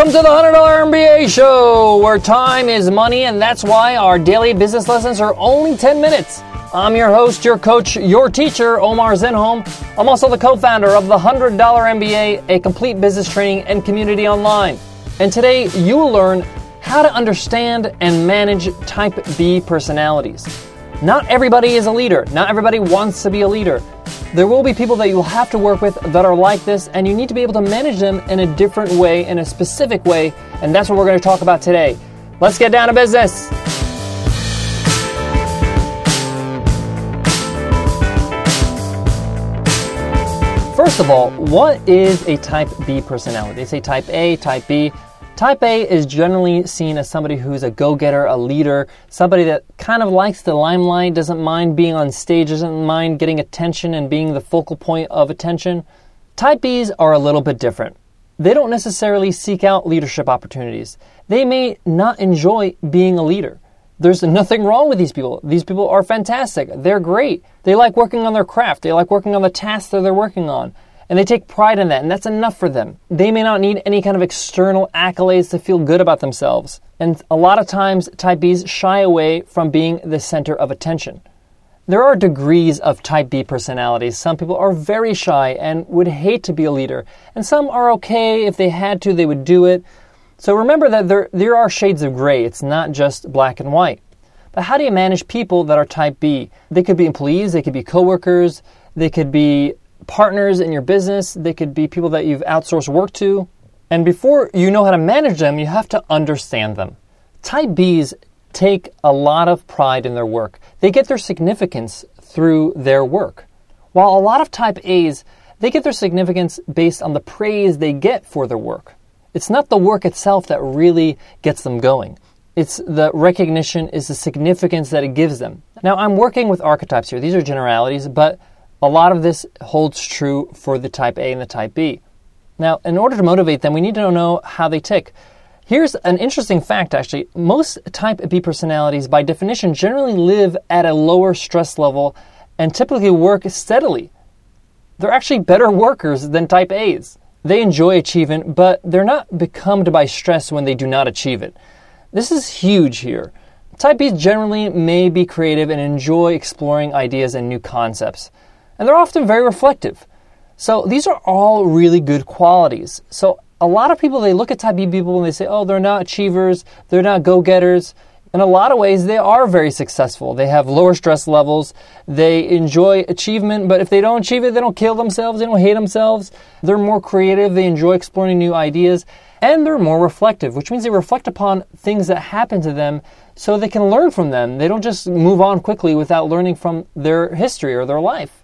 Welcome to the $100 MBA show, where time is money, and that's why our daily business lessons are only 10 minutes. I'm your host, your coach, your teacher, Omar Zenhom. I'm also the co founder of the $100 MBA, a complete business training and community online. And today you will learn how to understand and manage type B personalities. Not everybody is a leader, not everybody wants to be a leader. There will be people that you will have to work with that are like this, and you need to be able to manage them in a different way, in a specific way, and that's what we're going to talk about today. Let's get down to business. First of all, what is a type B personality? They say type A, type B. Type A is generally seen as somebody who's a go getter, a leader, somebody that kind of likes the limelight, doesn't mind being on stage, doesn't mind getting attention and being the focal point of attention. Type Bs are a little bit different. They don't necessarily seek out leadership opportunities. They may not enjoy being a leader. There's nothing wrong with these people. These people are fantastic. They're great. They like working on their craft. They like working on the tasks that they're working on and they take pride in that, and that's enough for them. They may not need any kind of external accolades to feel good about themselves. And a lot of times, type Bs shy away from being the center of attention. There are degrees of type B personalities. Some people are very shy and would hate to be a leader, and some are okay. If they had to, they would do it. So remember that there, there are shades of gray. It's not just black and white. But how do you manage people that are type B? They could be employees, they could be coworkers, they could be partners in your business, they could be people that you've outsourced work to. And before you know how to manage them, you have to understand them. Type Bs take a lot of pride in their work. They get their significance through their work. While a lot of type As, they get their significance based on the praise they get for their work. It's not the work itself that really gets them going. It's the recognition, is the significance that it gives them. Now, I'm working with archetypes here. These are generalities, but a lot of this holds true for the type A and the type B. Now, in order to motivate them, we need to know how they tick. Here's an interesting fact actually. Most type B personalities, by definition, generally live at a lower stress level and typically work steadily. They're actually better workers than type A's. They enjoy achievement, but they're not becomed by stress when they do not achieve it. This is huge here. Type B's generally may be creative and enjoy exploring ideas and new concepts and they're often very reflective. So these are all really good qualities. So a lot of people they look at type B people and they say, "Oh, they're not achievers, they're not go-getters." In a lot of ways, they are very successful. They have lower stress levels. They enjoy achievement, but if they don't achieve it, they don't kill themselves. They don't hate themselves. They're more creative. They enjoy exploring new ideas. And they're more reflective, which means they reflect upon things that happen to them so they can learn from them. They don't just move on quickly without learning from their history or their life.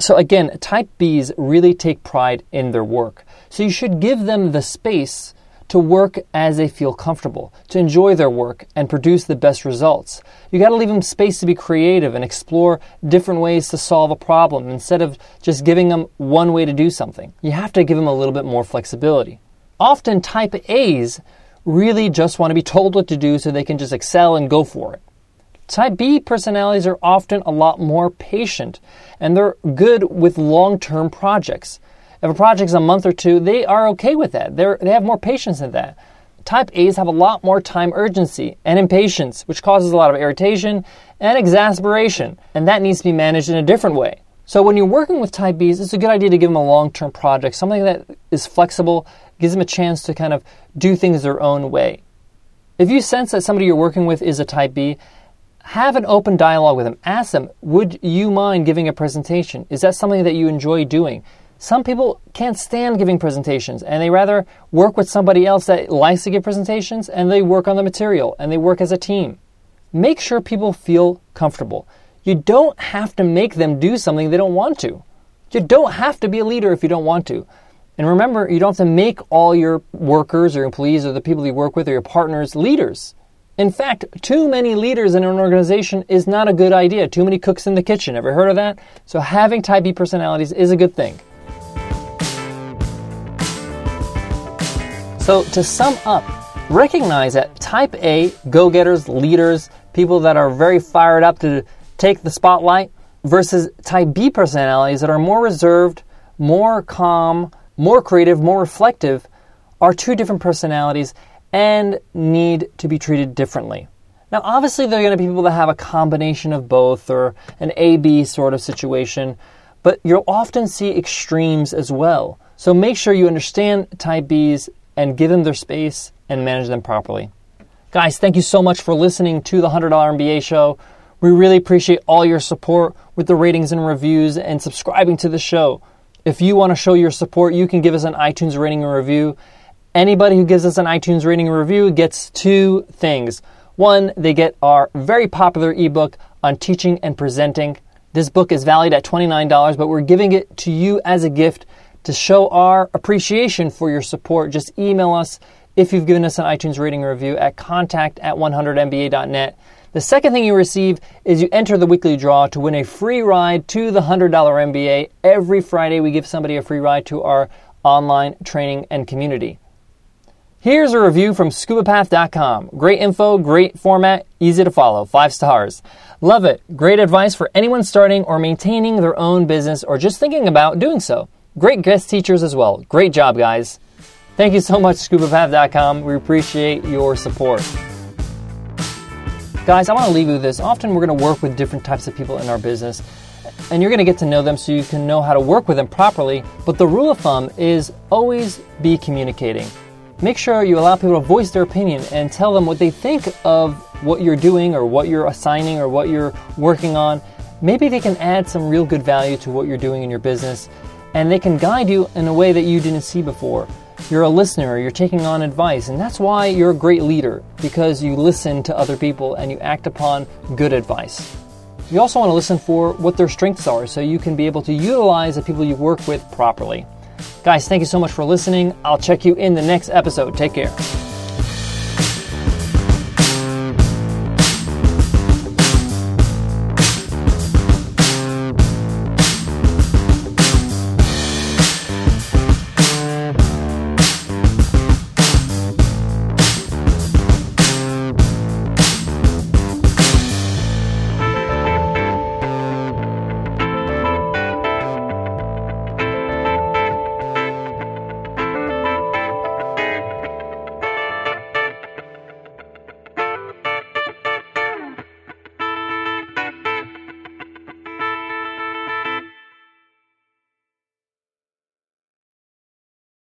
So again, type Bs really take pride in their work. So you should give them the space to work as they feel comfortable, to enjoy their work and produce the best results. You got to leave them space to be creative and explore different ways to solve a problem instead of just giving them one way to do something. You have to give them a little bit more flexibility. Often type A's really just want to be told what to do so they can just excel and go for it. Type B personalities are often a lot more patient and they're good with long term projects. If a project's a month or two, they are okay with that. They're, they have more patience than that. Type A's have a lot more time urgency and impatience, which causes a lot of irritation and exasperation, and that needs to be managed in a different way. So when you're working with Type B's, it's a good idea to give them a long-term project, something that is flexible, gives them a chance to kind of do things their own way. If you sense that somebody you're working with is a Type B, have an open dialogue with them. Ask them, would you mind giving a presentation? Is that something that you enjoy doing? Some people can't stand giving presentations and they rather work with somebody else that likes to give presentations and they work on the material and they work as a team. Make sure people feel comfortable. You don't have to make them do something they don't want to. You don't have to be a leader if you don't want to. And remember, you don't have to make all your workers or employees or the people you work with or your partners leaders. In fact, too many leaders in an organization is not a good idea. Too many cooks in the kitchen. Ever heard of that? So having type B personalities is a good thing. So to sum up, recognize that type A, go-getters, leaders, people that are very fired up to take the spotlight versus type B personalities that are more reserved, more calm, more creative, more reflective are two different personalities and need to be treated differently. Now, obviously, there are going to be people that have a combination of both or an A B sort of situation, but you'll often see extremes as well. So make sure you understand type Bs and give them their space and manage them properly. Guys, thank you so much for listening to the $100 MBA show. We really appreciate all your support with the ratings and reviews and subscribing to the show. If you want to show your support, you can give us an iTunes rating and review. Anybody who gives us an iTunes rating and review gets two things. One, they get our very popular ebook on teaching and presenting. This book is valued at $29, but we're giving it to you as a gift to show our appreciation for your support. Just email us if you've given us an iTunes rating review at contact at 100mba.net. The second thing you receive is you enter the weekly draw to win a free ride to the $100 MBA. Every Friday, we give somebody a free ride to our online training and community. Here's a review from scubapath.com. Great info, great format, easy to follow. Five stars. Love it. Great advice for anyone starting or maintaining their own business or just thinking about doing so. Great guest teachers as well. Great job, guys. Thank you so much, scubapath.com. We appreciate your support. Guys, I want to leave you with this. Often we're going to work with different types of people in our business, and you're going to get to know them so you can know how to work with them properly. But the rule of thumb is always be communicating make sure you allow people to voice their opinion and tell them what they think of what you're doing or what you're assigning or what you're working on. Maybe they can add some real good value to what you're doing in your business and they can guide you in a way that you didn't see before. You're a listener, you're taking on advice, and that's why you're a great leader because you listen to other people and you act upon good advice. You also want to listen for what their strengths are so you can be able to utilize the people you work with properly. Guys, thank you so much for listening. I'll check you in the next episode. Take care.